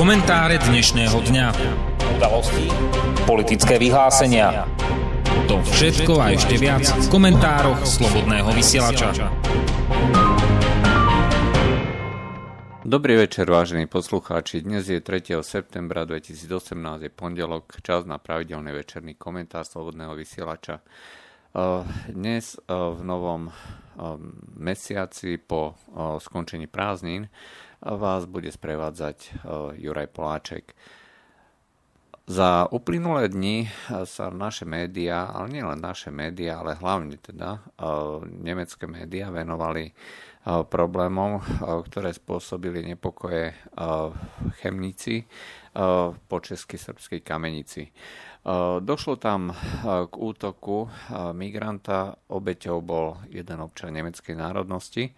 Komentáre dnešného dňa. Udalosti, politické vyhlásenia. To všetko a ešte viac v komentároch Slobodného vysielača. Dobrý večer, vážení poslucháči. Dnes je 3. septembra 2018, je pondelok, čas na pravidelný večerný komentár Slobodného vysielača. Dnes v novom mesiaci po skončení prázdnin vás bude sprevádzať Juraj Poláček. Za uplynulé dni sa naše médiá, ale nielen naše médiá, ale hlavne teda nemecké médiá venovali problémom, ktoré spôsobili nepokoje v Chemnici po česky srbskej kamenici. Došlo tam k útoku migranta, obeťou bol jeden občan nemeckej národnosti,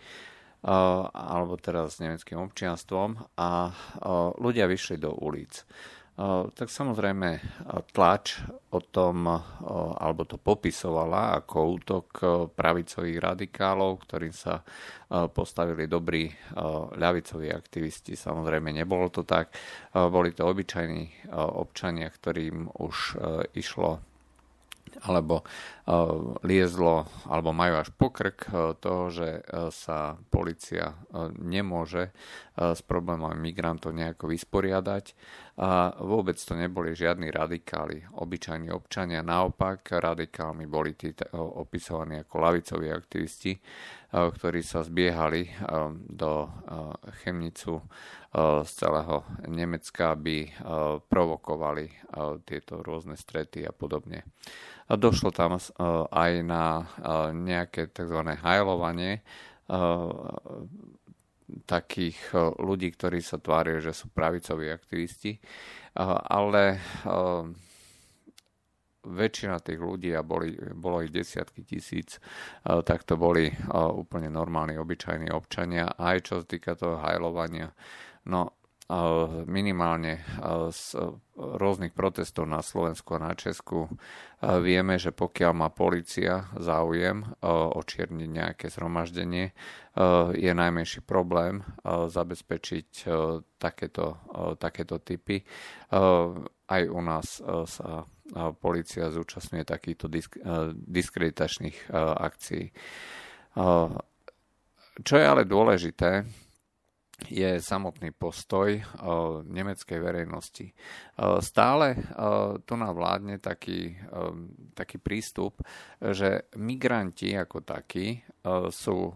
alebo teraz s nemeckým občianstvom a ľudia vyšli do ulic. Tak samozrejme tlač o tom, alebo to popisovala ako útok pravicových radikálov, ktorým sa postavili dobrí ľavicoví aktivisti. Samozrejme nebolo to tak. Boli to obyčajní občania, ktorým už išlo alebo uh, liezlo, alebo majú až pokrk uh, toho, že uh, sa policia nemôže s problémom migrantov nejako vysporiadať. A vôbec to neboli žiadni radikáli, obyčajní občania. Naopak, radikálmi boli tí opisovaní ako lavicoví aktivisti, ktorí sa zbiehali do Chemnicu z celého Nemecka, aby provokovali tieto rôzne strety a podobne. Došlo tam eh, aj na eh, nejaké tzv. hajlovanie eh, takých ľudí, ktorí sa tvária, že sú pravicoví aktivisti, ale väčšina tých ľudí, a boli, bolo ich desiatky tisíc, tak to boli úplne normálni, obyčajní občania, aj čo sa týka toho hajlovania. No, minimálne z rôznych protestov na Slovensku a na Česku vieme, že pokiaľ má policia záujem očierniť nejaké zhromaždenie, je najmenší problém zabezpečiť takéto, takéto typy. Aj u nás sa policia zúčastňuje takýchto disk, diskreditačných akcií. Čo je ale dôležité, je samotný postoj uh, nemeckej verejnosti. Uh, stále uh, tu nám vládne taký, taký prístup, že migranti ako takí sú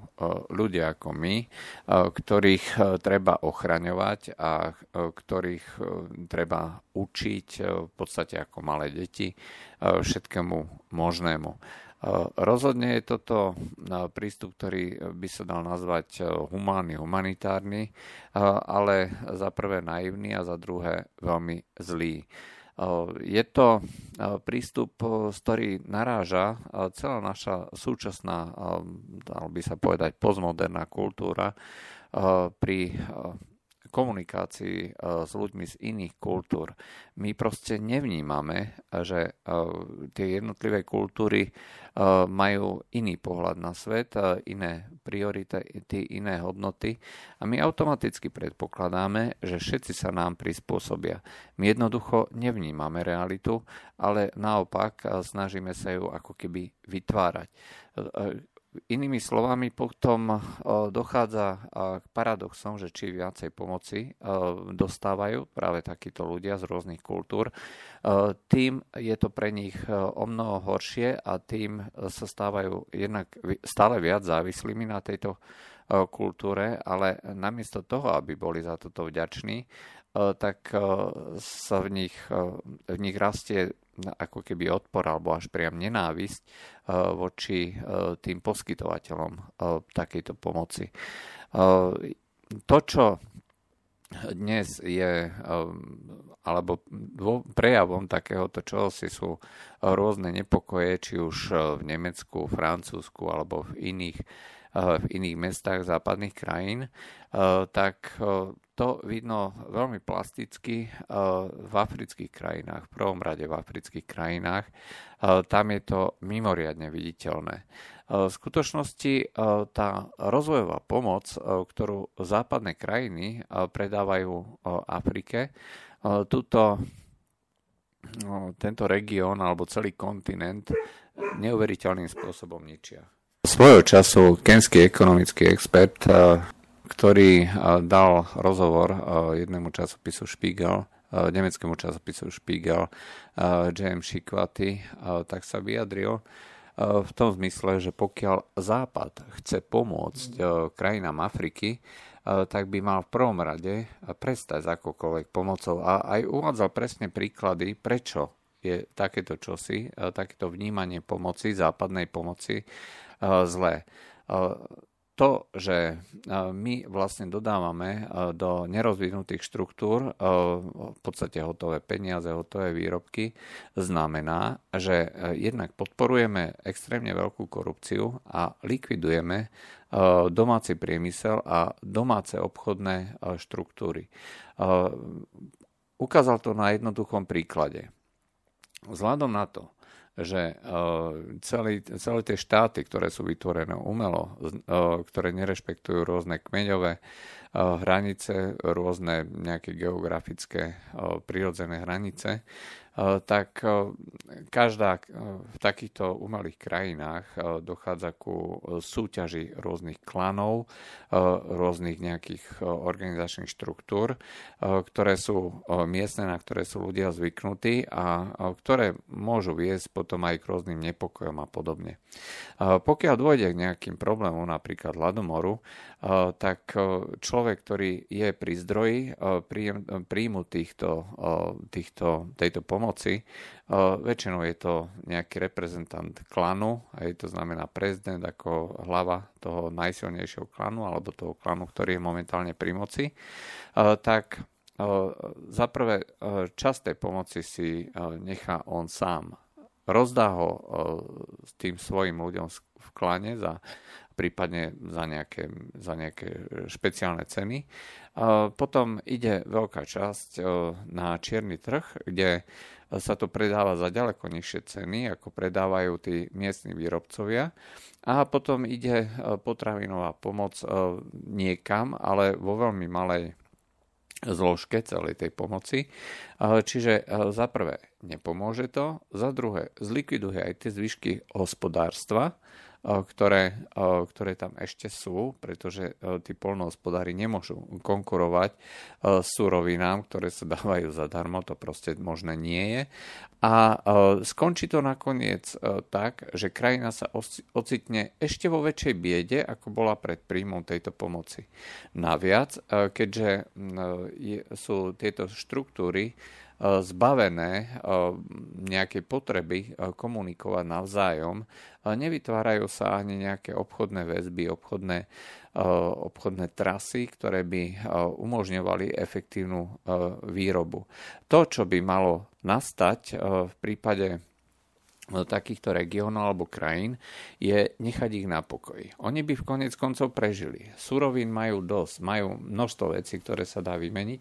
ľudia ako my, ktorých treba ochraňovať a ktorých treba učiť v podstate ako malé deti všetkému možnému. Rozhodne je toto prístup, ktorý by sa dal nazvať humánny, humanitárny, ale za prvé naivný a za druhé veľmi zlý. Je to prístup, z ktorý naráža celá naša súčasná, dal by sa povedať, postmoderná kultúra pri komunikácii s ľuďmi z iných kultúr. My proste nevnímame, že tie jednotlivé kultúry majú iný pohľad na svet, iné priority, iné hodnoty a my automaticky predpokladáme, že všetci sa nám prispôsobia. My jednoducho nevnímame realitu, ale naopak snažíme sa ju ako keby vytvárať Inými slovami, potom dochádza k paradoxom, že či viacej pomoci dostávajú práve takíto ľudia z rôznych kultúr, tým je to pre nich o mnoho horšie a tým sa stávajú jednak stále viac závislými na tejto kultúre, ale namiesto toho, aby boli za toto vďační, tak sa v nich, v nich rastie ako keby odpor alebo až priam nenávisť eh, voči eh, tým poskytovateľom eh, takejto pomoci. To, čo dnes je alebo prejavom takéhoto si sú rôzne nepokoje, či už v Nemecku, Francúzsku alebo v iných v iných mestách západných krajín, tak to vidno veľmi plasticky v afrických krajinách, v prvom rade v afrických krajinách. Tam je to mimoriadne viditeľné. V skutočnosti tá rozvojová pomoc, ktorú západné krajiny predávajú Afrike, túto, tento región alebo celý kontinent neuveriteľným spôsobom ničia. Svojho času kenský ekonomický expert, ktorý dal rozhovor jednému časopisu Spiegel, nemeckému časopisu Spiegel, James Shikwaty, tak sa vyjadril, v tom zmysle, že pokiaľ Západ chce pomôcť krajinám Afriky, tak by mal v prvom rade prestať s akokoľvek pomocou. A aj uvádzal presne príklady, prečo je takéto čosi, takéto vnímanie pomoci, západnej pomoci zlé to, že my vlastne dodávame do nerozvinutých štruktúr v podstate hotové peniaze, hotové výrobky, znamená, že jednak podporujeme extrémne veľkú korupciu a likvidujeme domáci priemysel a domáce obchodné štruktúry. Ukázal to na jednoduchom príklade. Vzhľadom na to, že uh, celý, celé tie štáty, ktoré sú vytvorené umelo, uh, ktoré nerešpektujú rôzne kmeňové uh, hranice, rôzne nejaké geografické prirodzené hranice, tak eh, každá eh, v takýchto umelých krajinách dochádza ku súťaži rôznych klanov, rôznych nejakých organizačných štruktúr, ktoré sú miestne, na ktoré sú ľudia zvyknutí a ktoré môžu viesť potom aj k rôznym nepokojom a podobne. Pokiaľ dôjde k nejakým problémom, napríklad hladomoru, tak človek, ktorý je pri zdroji príjmu týchto, týchto, tejto pomoci, väčšinou je to nejaký reprezentant klanu, aj to znamená prezident ako hlava toho najsilnejšieho klanu alebo toho klanu, ktorý je momentálne pri moci, tak za prvé časť tej pomoci si nechá on sám. Rozdá ho tým svojim ľuďom v klane za prípadne za nejaké, za nejaké špeciálne ceny. Potom ide veľká časť na čierny trh, kde sa to predáva za ďaleko nižšie ceny, ako predávajú tí miestni výrobcovia. A potom ide potravinová pomoc niekam, ale vo veľmi malej zložke celej tej pomoci. Čiže za prvé nepomôže to, za druhé zlikviduje aj tie zvyšky hospodárstva, ktoré, ktoré tam ešte sú, pretože tí polnohospodári nemôžu konkurovať surovinám, ktoré sa dávajú zadarmo, to proste možné nie je. A skončí to nakoniec tak, že krajina sa ocitne ešte vo väčšej biede, ako bola pred príjmom tejto pomoci. Naviac, keďže sú tieto štruktúry zbavené e, nejakej potreby e, komunikovať navzájom, nevytvárajú sa ani nejaké obchodné väzby, obchodné, obchodné trasy, ktoré by umožňovali efektívnu výrobu. To, čo by malo nastať v prípade takýchto regiónov alebo krajín je nechať ich na pokoji. Oni by v konec koncov prežili. Surovín majú dosť, majú množstvo vecí, ktoré sa dá vymeniť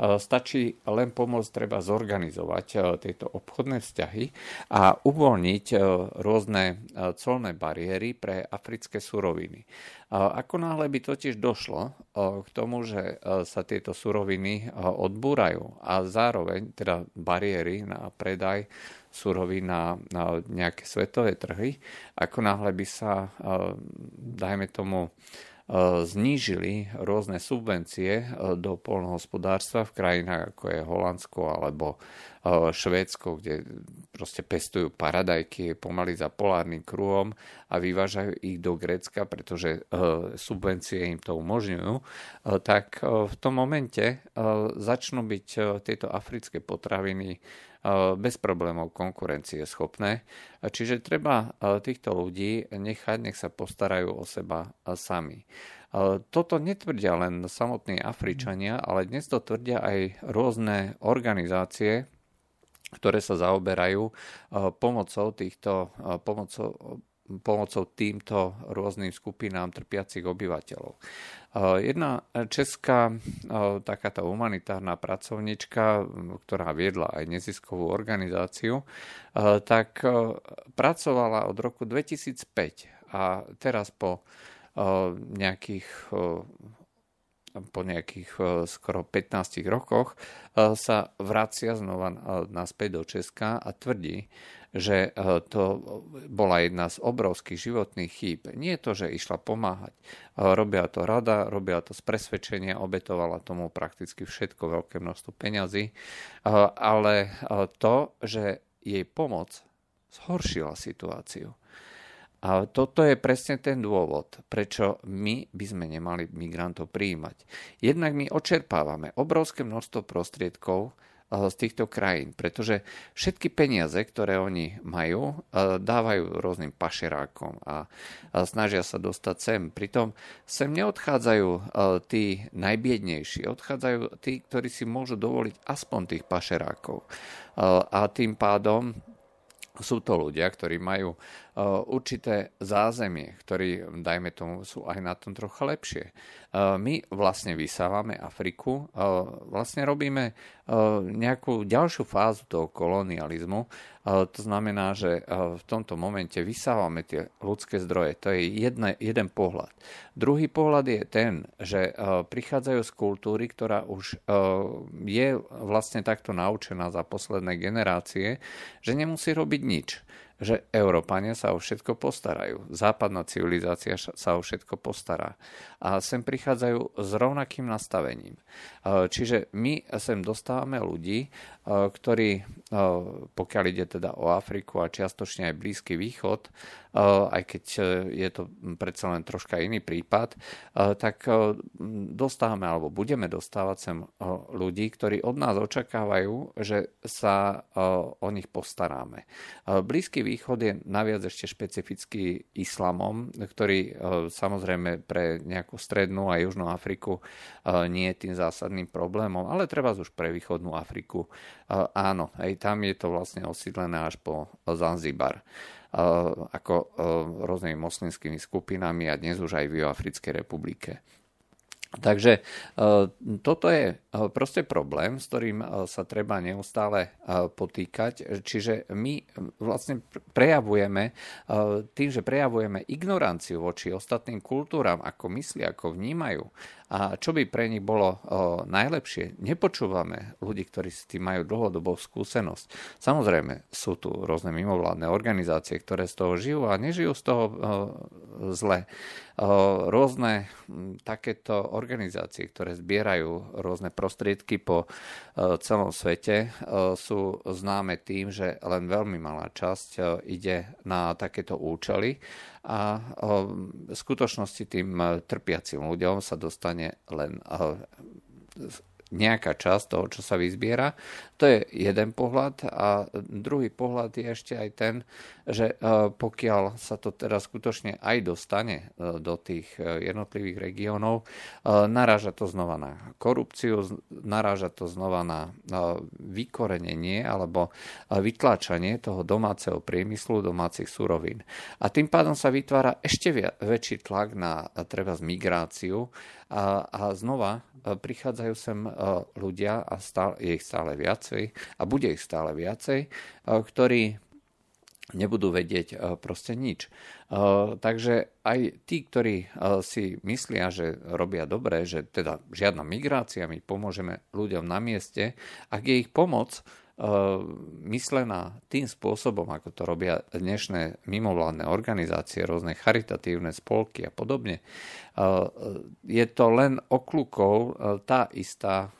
Stačí len pomôcť, treba zorganizovať e, tieto obchodné vzťahy a uvoľniť e, rôzne e, colné bariéry pre africké suroviny. Ako náhle by totiž došlo k tomu, že sa tieto suroviny odbúrajú a zároveň teda bariéry na predaj surovín na, na nejaké svetové trhy, ako náhle by sa, dajme tomu, E, znížili rôzne subvencie e, do polnohospodárstva v krajinách ako je Holandsko alebo e, Švédsko, kde proste pestujú paradajky pomaly za polárnym kruhom a vyvážajú ich do Grécka, pretože subvencie im to umožňujú, tak v tom momente začnú byť tieto africké potraviny bez problémov konkurencie schopné. Čiže treba týchto ľudí nechať, nech sa postarajú o seba sami. Toto netvrdia len samotní Afričania, ale dnes to tvrdia aj rôzne organizácie, ktoré sa zaoberajú pomocou týchto, pomocou pomocou týmto rôznym skupinám trpiacich obyvateľov. Jedna česká takáto humanitárna pracovnička, ktorá viedla aj neziskovú organizáciu, tak pracovala od roku 2005 a teraz po nejakých po nejakých skoro 15 rokoch sa vracia znova naspäť do Česka a tvrdí, že to bola jedna z obrovských životných chýb. Nie je to, že išla pomáhať. Robia to rada, robia to z presvedčenia, obetovala tomu prakticky všetko, veľké množstvo peňazí, ale to, že jej pomoc zhoršila situáciu. A toto je presne ten dôvod, prečo my by sme nemali migrantov prijímať. Jednak my očerpávame obrovské množstvo prostriedkov eh, z týchto krajín, pretože všetky peniaze, ktoré oni majú, eh, dávajú rôznym pašerákom a snažia sa dostať sem. Pritom sem neodchádzajú eh, tí najbiednejší, odchádzajú tí, ktorí si môžu dovoliť aspoň tých pašerákov. A tým pádom sú to ľudia, ktorí majú určité zázemie, ktorí, dajme tomu, sú aj na tom trocha lepšie. My vlastne vysávame Afriku, vlastne robíme nejakú ďalšiu fázu toho kolonializmu. To znamená, že v tomto momente vysávame tie ľudské zdroje. To je jedne, jeden pohľad. Druhý pohľad je ten, že prichádzajú z kultúry, ktorá už je vlastne takto naučená za posledné generácie, že nemusí robiť nič že Európania sa o všetko postarajú. Západná civilizácia sa o všetko postará. A sem prichádzajú s rovnakým nastavením. Čiže my sem dostávame ľudí, ktorí, pokiaľ ide teda o Afriku a čiastočne aj Blízky východ, aj keď e, je to predsa len troška iný prípad, tak dostávame alebo budeme dostávať sem ľudí, ktorí od nás očakávajú, že sa o nich postaráme. Blízky východ je naviac ešte špecifický islamom, ktorý samozrejme pre nejakú strednú a južnú Afriku nie je tým zásadným problémom, ale treba už pre východnú Afriku áno, aj tam je to vlastne osídlené až po Zanzibar ako rôznymi moslimskými skupinami a dnes už aj v Africkej republike. Takže toto je proste problém, s ktorým sa treba neustále potýkať. Čiže my vlastne prejavujeme, tým, že prejavujeme ignoranciu voči ostatným kultúram, ako myslia, ako vnímajú, a čo by pre nich bolo o, najlepšie? Nepočúvame ľudí, ktorí s tým majú dlhodobú skúsenosť. Samozrejme, sú tu rôzne mimovládne organizácie, ktoré z toho žijú a nežijú z toho o, zle. O, rôzne m, takéto organizácie, ktoré zbierajú rôzne prostriedky po o, celom svete, o, sú známe tým, že len veľmi malá časť o, ide na takéto účely a v skutočnosti tým e, trpiacim ľuďom sa dostane len nejaká časť toho, čo sa vyzbiera. To je jeden pohľad a druhý pohľad je ešte aj ten, že e, pokiaľ sa to teraz skutočne aj dostane e, do tých e, jednotlivých regiónov, naráža to znova na korupciu, naráža to znova na vykorenenie alebo vytláčanie toho domáceho priemyslu, domácich surovín. A tým pádom sa vytvára ešte väčší tlak na treba migráciu a, a znova prichádzajú sem ľudia a stále, je ich stále viacej a bude ich stále viacej, ktorí nebudú vedieť e, proste nič. E, takže aj tí, ktorí e, si myslia, že robia dobre, že teda žiadna migrácia, my pomôžeme ľuďom na mieste, ak je ich pomoc myslená tým spôsobom, ako to robia dnešné mimovládne organizácie, rôzne charitatívne spolky a podobne, je to len okľukov tá istá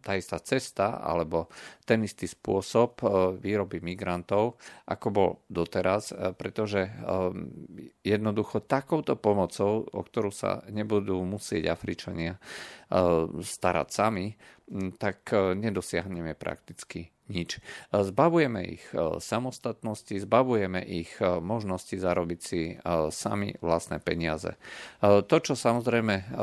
tá istá cesta alebo ten istý spôsob e, výroby migrantov, ako bol doteraz, e, pretože e, jednoducho takouto pomocou, o ktorú sa nebudú musieť Afričania starať sami, tak nedosiahneme prakticky nič. Zbavujeme ich samostatnosti, zbavujeme ich možnosti zarobiť si sami vlastné peniaze. To, čo samozrejme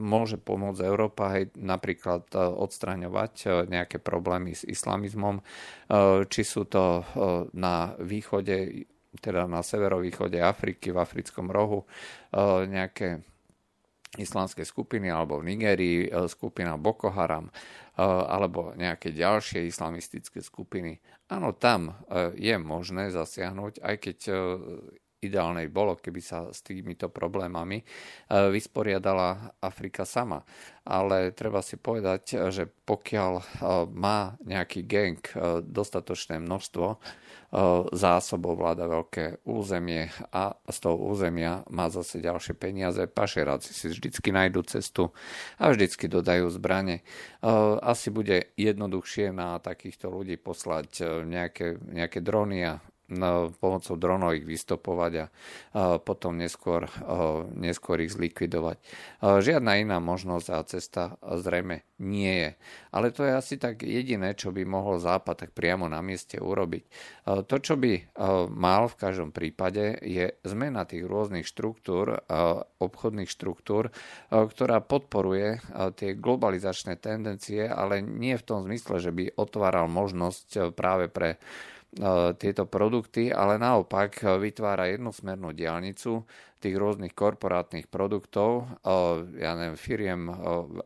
môže pomôcť Európa aj napríklad odstraňovať nejaké problémy s islamizmom, či sú to na východe teda na severovýchode Afriky, v africkom rohu, nejaké islamské skupiny alebo v Nigerii skupina Boko Haram alebo nejaké ďalšie islamistické skupiny. Áno, tam je možné zasiahnuť, aj keď ideálnej bolo, keby sa s týmito problémami e, vysporiadala Afrika sama. Ale treba si povedať, že pokiaľ e, má nejaký gang e, dostatočné množstvo zásobov, vláda veľké územie a z toho územia má zase ďalšie peniaze, pašeráci si vždycky nájdú cestu a vždycky dodajú zbranie. Asi bude jednoduchšie na takýchto ľudí poslať nejaké, nejaké drony a pomocou dronov ich vystopovať a potom neskôr, neskôr ich zlikvidovať. Žiadna iná možnosť a cesta zrejme nie je. Ale to je asi tak jediné, čo by mohol Západ tak priamo na mieste urobiť. To, čo by mal v každom prípade, je zmena tých rôznych štruktúr, obchodných štruktúr, ktorá podporuje tie globalizačné tendencie, ale nie v tom zmysle, že by otváral možnosť práve pre E, tieto produkty, ale naopak vytvára jednosmernú diálnicu tých rôznych korporátnych produktov, e, ja neviem, firiem e,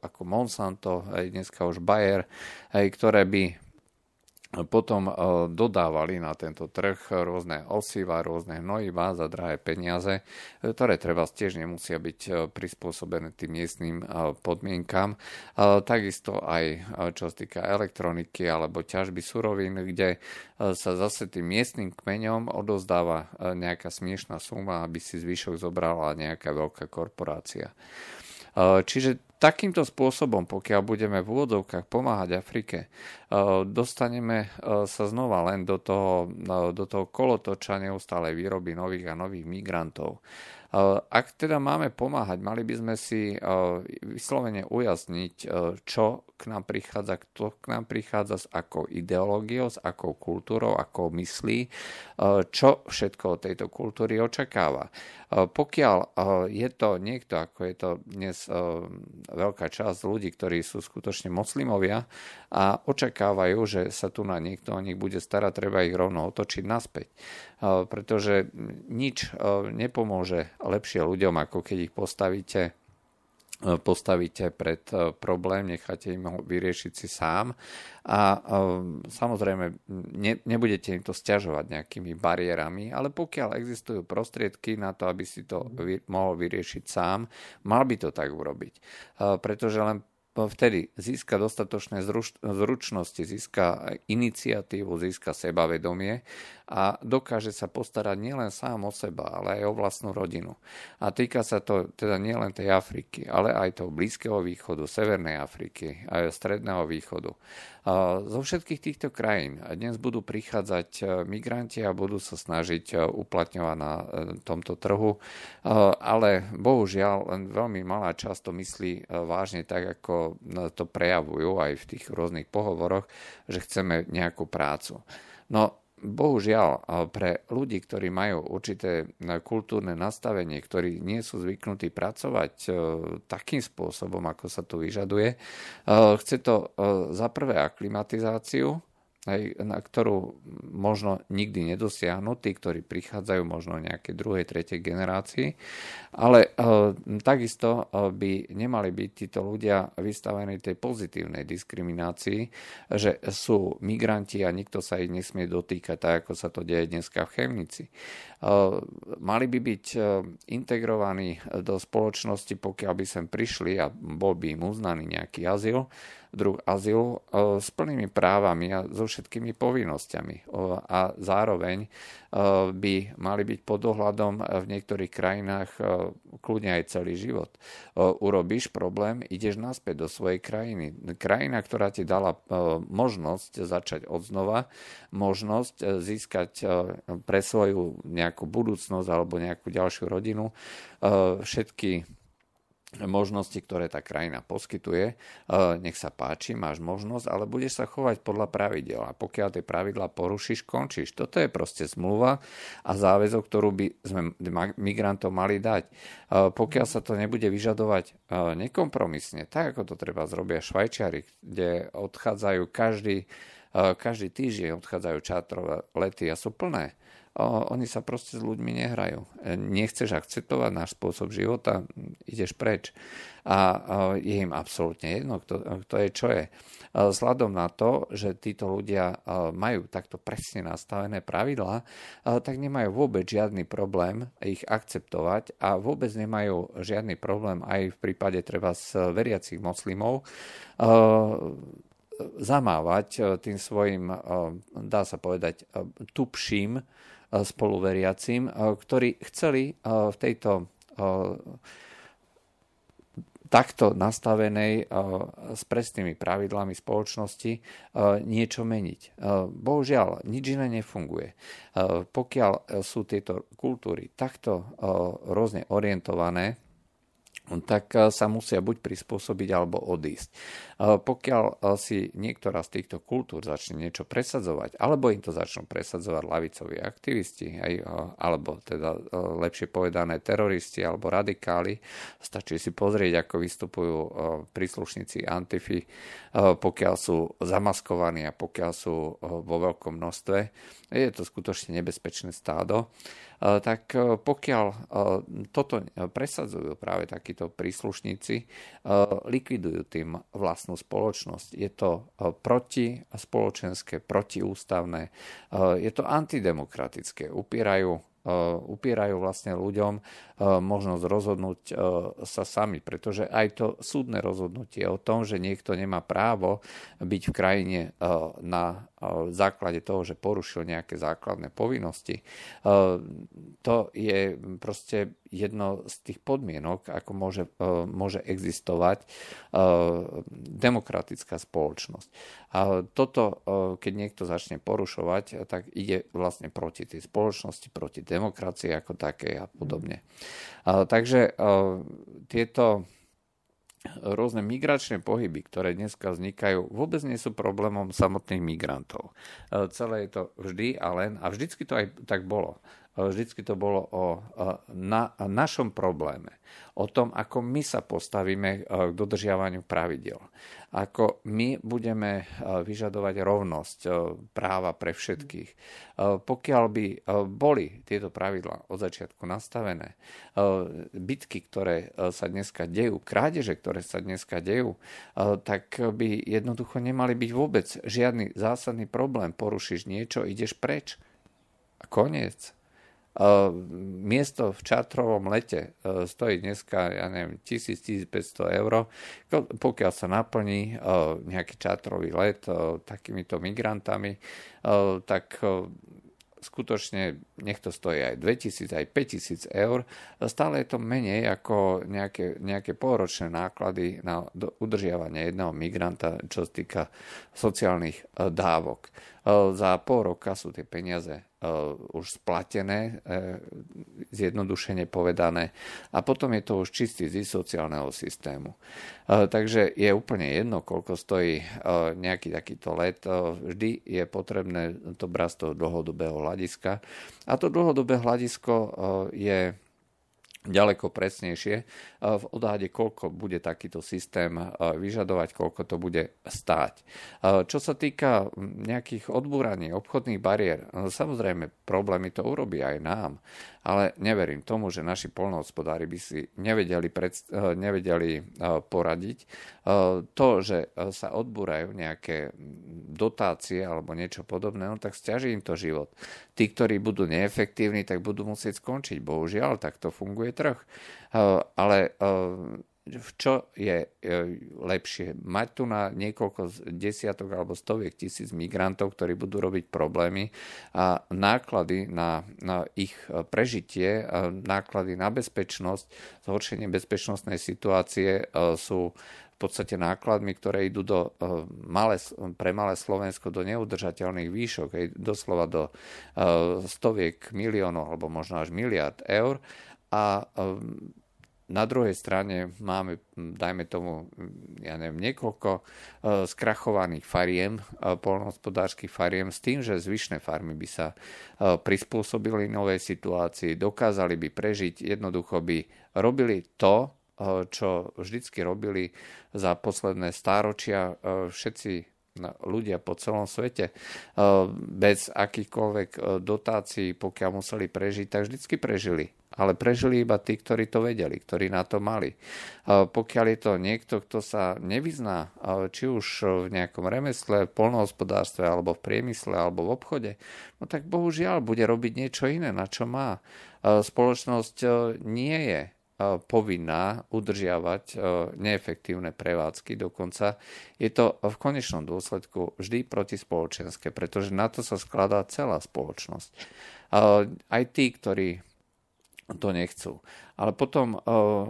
ako Monsanto, dneska už Bayer, ktoré by potom e, dodávali na tento trh rôzne osiva, rôzne hnojivá za drahé peniaze, e, ktoré treba tiež nemusia byť e, prispôsobené tým miestnym podmienkam. Takisto aj čo sa týka elektroniky alebo ťažby surovín, kde sa zase tým miestnym kmeňom odozdáva nejaká smiešná suma, aby si zvyšok zobrala nejaká veľká korporácia. Čiže takýmto spôsobom, pokiaľ budeme v úvodovkách pomáhať Afrike, dostaneme sa znova len do toho, do toho kolotoča neustálej výroby nových a nových migrantov. Ak teda máme pomáhať, mali by sme si vyslovene ujasniť, čo k nám prichádza, kto k nám prichádza, s akou ideológiou, s akou kultúrou, akou myslí, čo všetko od tejto kultúry očakáva. Pokiaľ je to niekto, ako je to dnes veľká časť ľudí, ktorí sú skutočne moslimovia a očakávajú, že sa tu na niekto o nich bude starať, treba ich rovno otočiť naspäť. Pretože nič nepomôže lepšie ľuďom, ako keď ich postavíte postavíte pred problém, necháte im ho vyriešiť si sám a samozrejme ne, nebudete im to stiažovať nejakými bariérami, ale pokiaľ existujú prostriedky na to, aby si to vy, mohol vyriešiť sám, mal by to tak urobiť. Pretože len vtedy získa dostatočné zručnosti, získa iniciatívu, získa sebavedomie a dokáže sa postarať nielen sám o seba, ale aj o vlastnú rodinu. A týka sa to teda nielen tej Afriky, ale aj toho Blízkeho východu, Severnej Afriky, aj Stredného východu. Zo všetkých týchto krajín dnes budú prichádzať e, migranti a budú sa snažiť e, uplatňovať na e, tomto trhu, ale bohužiaľ len veľmi malá časť to myslí vážne tak, ako to prejavujú aj v tých rôznych pohovoroch, že chceme nejakú prácu. No bohužiaľ pre ľudí, ktorí majú určité kultúrne nastavenie, ktorí nie sú zvyknutí pracovať e, takým spôsobom, ako sa tu vyžaduje, e, chce to e, za prvé aklimatizáciu, aj, na ktorú možno nikdy nedosiahnu tí, ktorí prichádzajú možno nejaké druhej, tretej generácii. Ale e, takisto e, by nemali byť títo ľudia vystavení tej pozitívnej diskriminácii, že sú migranti a nikto sa ich nesmie dotýkať, tak ako sa to deje dneska v Chemnici. E, mali by byť e, integrovaní do spoločnosti, pokiaľ by sem prišli a bol by im uznaný nejaký azyl, druh azylu e, s plnými právami a so všetkými povinnosťami. E, a zároveň e, by mali byť pod dohľadom v niektorých krajinách kľudne aj celý život. Urobíš problém, ideš naspäť do svojej krajiny. Krajina, ktorá ti dala možnosť začať od znova, možnosť získať pre svoju nejakú budúcnosť alebo nejakú ďalšiu rodinu všetky možnosti, ktoré tá krajina poskytuje. E, nech sa páči, máš možnosť, ale budeš sa chovať podľa pravidel. A pokiaľ tie pravidla porušíš, končíš. Toto je proste zmluva a záväzok, ktorú by sme migrantom mali dať. E, pokiaľ sa to nebude vyžadovať e, nekompromisne, tak ako to treba zrobia Švajčiari, kde odchádzajú každý, každý týždeň odchádzajú čátrové lety a sú plné oni sa proste s ľuďmi nehrajú. Nechceš akceptovať náš spôsob života, ideš preč. A je im absolútne jedno, kto, kto je, čo je. Vzhľadom na to, že títo ľudia majú takto presne nastavené pravidlá, tak nemajú vôbec žiadny problém ich akceptovať a vôbec nemajú žiadny problém aj v prípade treba z veriacich moslimov zamávať e, tým svojim, e, dá sa povedať, e, tupším spoluveriacim, ktorí chceli v tejto takto nastavenej s presnými pravidlami spoločnosti niečo meniť. Bohužiaľ, nič iné nefunguje. Pokiaľ sú tieto kultúry takto rôzne orientované, tak eh, sa musia buď prispôsobiť alebo odísť. Eh, pokiaľ eh, si niektorá z týchto kultúr začne niečo presadzovať, alebo im to začnú presadzovať lavicoví aktivisti, alebo teda lepšie povedané teroristi alebo radikáli, stačí si pozrieť, ako vystupujú príslušníci Antify, pokiaľ sú zamaskovaní a pokiaľ sú vo veľkom množstve. Je to skutočne nebezpečné stádo. Tak pokiaľ toto presadzujú práve takíto príslušníci, likvidujú tým vlastnú spoločnosť. Je to proti spoločenské, protiústavné, je to antidemokratické, upierajú upierajú vlastne ľuďom možnosť rozhodnúť sa sami, pretože aj to súdne rozhodnutie o tom, že niekto nemá právo byť v krajine na základe toho, že porušil nejaké základné povinnosti, to je proste jedno z tých podmienok, ako môže, môže existovať demokratická spoločnosť. A toto, keď niekto začne porušovať, tak ide vlastne proti tej spoločnosti, proti demokracii ako takej a podobne. Takže tieto rôzne migračné pohyby, ktoré dneska vznikajú, vôbec nie sú problémom samotných migrantov. Celé je to vždy a len, a vždycky to aj tak bolo vždycky to bolo o na, našom probléme, o tom, ako my sa postavíme k dodržiavaniu pravidel, ako my budeme vyžadovať rovnosť práva pre všetkých. Pokiaľ by boli tieto pravidla od začiatku nastavené, bitky, ktoré sa dneska dejú, krádeže, ktoré sa dneska dejú, tak by jednoducho nemali byť vôbec žiadny zásadný problém. Porušíš niečo, ideš preč. A koniec. Miesto v čartrovom lete stojí dneska, ja neviem, 1000-1500 eur. Pokiaľ sa naplní nejaký čartrový let takýmito migrantami, tak skutočne nech to stojí aj 2000, aj 5000 eur, stále je to menej ako nejaké, nejaké pôročné náklady na udržiavanie jedného migranta, čo sa týka sociálnych dávok. Za pol roka sú tie peniaze už splatené, eh, zjednodušene povedané. A potom je to už čistý zisk sociálneho systému. Eh, takže je úplne jedno, koľko stojí nejaký takýto let. Vždy je potrebné to brať z toho dlhodobého hľadiska. A to dlhodobé hľadisko je ďaleko presnejšie e, v odhade, koľko bude takýto systém e, vyžadovať, koľko to bude stáť. E, čo sa týka nejakých odbúraní obchodných bariér, samozrejme problémy to urobí aj nám, ale neverím tomu, že naši polnohospodári by si nevedeli, predst- nevedeli poradiť. To, že sa odbúrajú nejaké dotácie alebo niečo podobné, no tak stiaží im to život. Tí, ktorí budú neefektívni, tak budú musieť skončiť. Bohužiaľ, tak to funguje trh. Ale v čo je e, lepšie? Mať tu na niekoľko desiatok alebo stoviek tisíc migrantov, ktorí budú robiť problémy a náklady na, na ich prežitie, náklady na bezpečnosť, zhoršenie bezpečnostnej situácie e, sú v podstate nákladmi, ktoré idú do, e, malé, pre malé Slovensko do neudržateľných výšok, aj doslova do stoviek miliónov alebo možno až miliard eur a na druhej strane máme, dajme tomu, ja neviem, niekoľko e, skrachovaných fariem, e, polnohospodárskych fariem s tým, že zvyšné farmy by sa e, prispôsobili novej situácii, dokázali by prežiť, jednoducho by robili to, čo vždycky robili za posledné stáročia všetci ľudia po celom svete bez akýchkoľvek dotácií, pokiaľ museli prežiť, tak vždycky prežili ale prežili iba tí, ktorí to vedeli, ktorí na to mali. Pokiaľ je to niekto, kto sa nevyzná, či už v nejakom remesle, v polnohospodárstve, alebo v priemysle, alebo v obchode, no tak bohužiaľ bude robiť niečo iné, na čo má. Spoločnosť e, nie je e, povinná udržiavať e, neefektívne prevádzky. Dokonca je to v konečnom dôsledku vždy protispoločenské, pretože na to sa skladá celá spoločnosť. Aj tí, ktorí to nechcú. Ale potom, eh,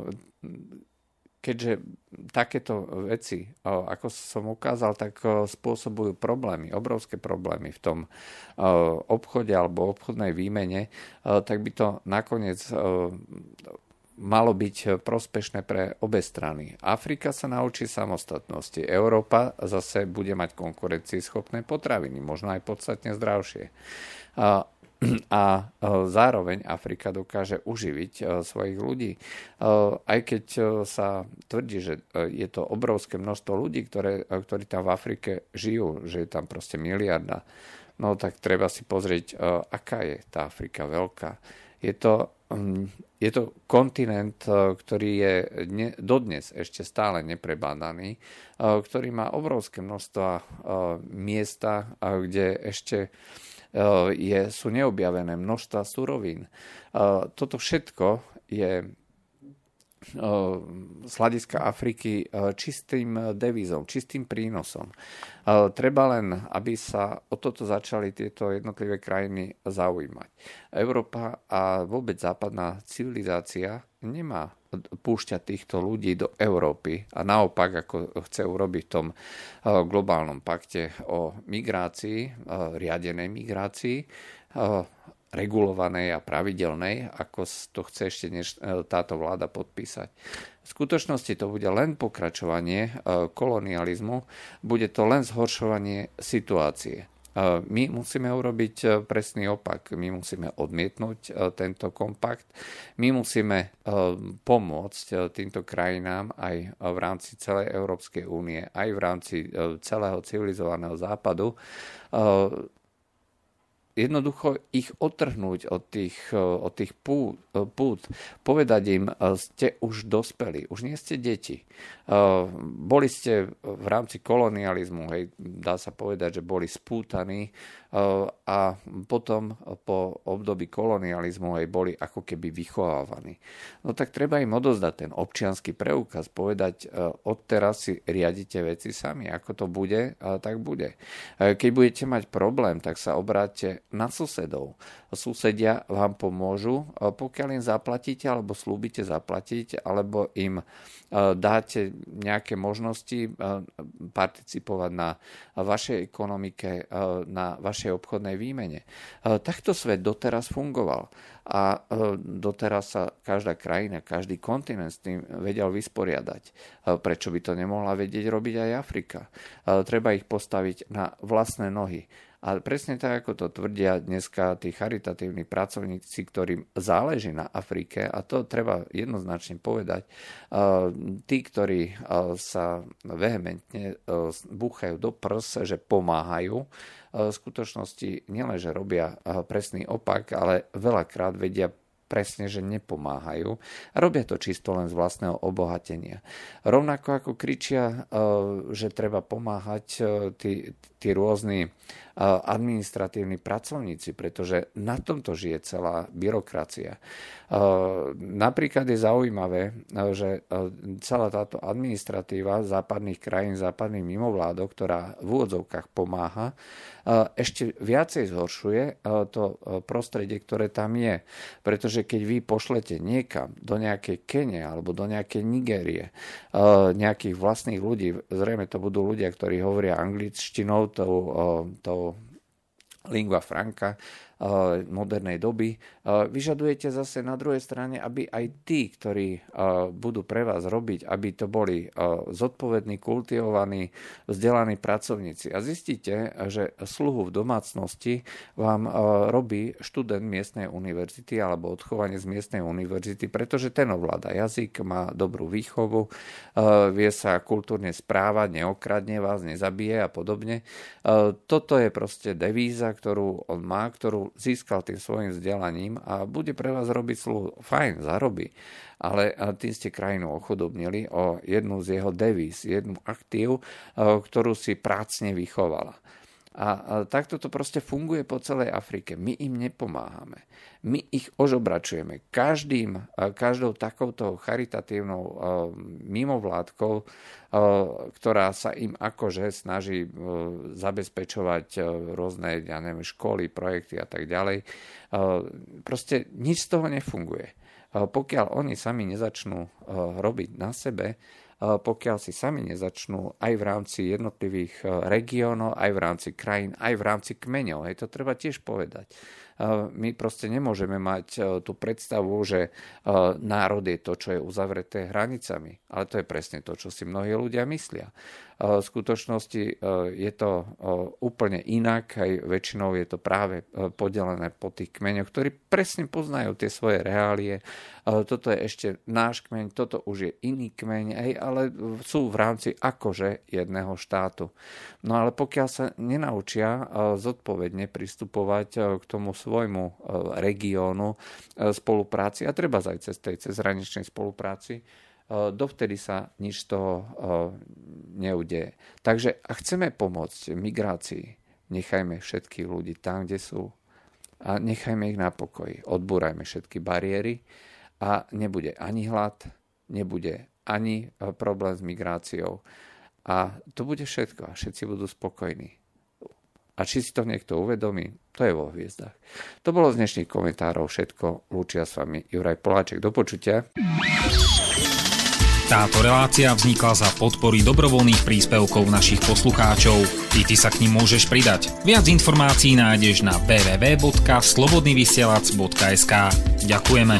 keďže takéto veci, eh, ako som ukázal, tak eh, spôsobujú problémy, obrovské problémy v tom obchode alebo obchodnej výmene, tak by to nakoniec malo byť prospešné pre obe strany. Afrika sa naučí samostatnosti. Európa zase bude mať konkurencieschopné potraviny, možno aj podstatne zdravšie a e, zároveň Afrika dokáže uživiť e, svojich ľudí. E, aj keď sa tvrdí, že je to obrovské množstvo ľudí, ktoré, ktorí tam v Afrike žijú, že je tam proste miliarda, no tak treba si pozrieť, aká je tá Afrika veľká. Je to, mm, je to kontinent, ktorý je dodnes ešte stále neprebádaný, ktorý má obrovské množstva miesta, kde ešte je, sú neobjavené množstva surovín. Eh, toto všetko je eh, z hľadiska Afriky čistým devizom, čistým prínosom. Treba len, aby sa o toto začali tieto jednotlivé krajiny zaujímať. Európa a vôbec západná civilizácia nemá púšťať týchto ľudí do Európy a naopak, ako chce urobiť v tom globálnom pakte o migrácii, riadenej migrácii, regulovanej a pravidelnej, ako to chce ešte než táto vláda podpísať. V skutočnosti to bude len pokračovanie kolonializmu, bude to len zhoršovanie situácie. My musíme urobiť e, presný opak. My musíme odmietnúť e, tento kompakt. My musíme e, pomôcť týmto krajinám aj v rámci celej Európskej únie, aj v rámci celého civilizovaného západu jednoducho ich otrhnúť od tých, eh, od tých pút, eh, pút, povedať im, eh, ste už dospeli, už nie ste deti. Boli ste v rámci kolonializmu, hej, dá sa povedať, že boli spútaní a potom po období kolonializmu hej, boli ako keby vychovávaní. No tak treba im odozdať ten občianský preukaz, povedať, odteraz si riadite veci sami, ako to bude, tak bude. Keď budete mať problém, tak sa obráte na susedov. Susedia vám pomôžu, pokiaľ im zaplatíte alebo slúbite zaplatiť, alebo im e, dáte nejaké možnosti e, participovať na vašej ekonomike, e, na vašej obchodnej výmene. Takto svet doteraz fungoval a doteraz sa každá krajina, každý kontinent s tým vedel vysporiadať. Prečo by to nemohla vedieť robiť aj Afrika? Treba ich postaviť na vlastné nohy a presne tak, ako to tvrdia dneska tí charitatívni pracovníci, ktorým záleží na Afrike, a to treba jednoznačne povedať, tí, ktorí sa vehementne búchajú do prs, že pomáhajú, v skutočnosti nielenže robia presný opak, ale veľakrát vedia presne, že nepomáhajú a robia to čisto len z vlastného obohatenia. Rovnako ako kričia, že treba pomáhať tí, tí rôzni administratívni pracovníci, pretože na tomto žije celá byrokracia. Napríklad je zaujímavé, že celá táto administratíva západných krajín, západných mimovládok, ktorá v úvodzovkách pomáha, ešte viacej zhoršuje to prostredie, ktoré tam je. Pretože keď vy pošlete niekam, do nejakej Kene alebo do nejakej Nigérie, nejakých vlastných ľudí, zrejme to budú ľudia, ktorí hovoria angličtinou, tou, tou lingua franca, modernej doby. Vyžadujete zase na druhej strane, aby aj tí, ktorí budú pre vás robiť, aby to boli zodpovední, kultivovaní, vzdelaní pracovníci. A zistíte, že sluhu v domácnosti vám robí študent miestnej univerzity alebo odchovanie z miestnej univerzity, pretože ten ovláda jazyk, má dobrú výchovu, vie sa kultúrne správať, neokradne vás, nezabije a podobne. Toto je proste devíza, ktorú on má, ktorú získal tým svojim vzdelaním a bude pre vás robiť sluhu. Fajn, zarobí. Ale tým ste krajinu ochudobnili o jednu z jeho devíz, jednu aktív, ktorú si prácne vychovala. A, takto to proste funguje po celej Afrike. My im nepomáhame. My ich ožobračujeme. Každým, každou takouto charitatívnou mimovládkou, ktorá sa im akože snaží zabezpečovať rôzne, ja neviem, školy, projekty a tak ďalej, proste nič z toho nefunguje. Pokiaľ oni sami nezačnú robiť na sebe, pokiaľ si sami nezačnú aj v rámci jednotlivých e, regiónov, aj v rámci krajín, aj v rámci kmeňov. Hej, to treba tiež povedať. E, my proste nemôžeme mať e, tú predstavu, že národ je to, čo je uzavreté hranicami. Ale to je presne to, čo si mnohí ľudia myslia. V skutočnosti je to úplne inak, aj väčšinou je to práve podelené po tých kmeňoch, ktorí presne poznajú tie svoje reálie. Toto je ešte náš kmeň, toto už je iný kmeň, ale sú v rámci akože jedného štátu. No ale pokiaľ sa nenaučia zodpovedne pristupovať k tomu svojmu regiónu spolupráci, a treba aj cez tej cezhraničnej spolupráci, dovtedy sa nič z neudeje. Takže ak chceme pomôcť migrácii, nechajme všetkých ľudí tam, kde sú a nechajme ich na pokoji. Odbúrajme všetky bariéry a nebude ani hlad, nebude ani problém s migráciou. A to bude všetko a všetci budú spokojní. A či si to niekto uvedomí, to je vo hviezdach. To bolo z dnešných komentárov všetko. Lúčia s vami Juraj Poláček. Do počutia. Táto relácia vznikla za podpory dobrovoľných príspevkov našich poslucháčov. I ty sa k ním môžeš pridať. Viac informácií nájdeš na www.slobodnyvysielac.sk Ďakujeme.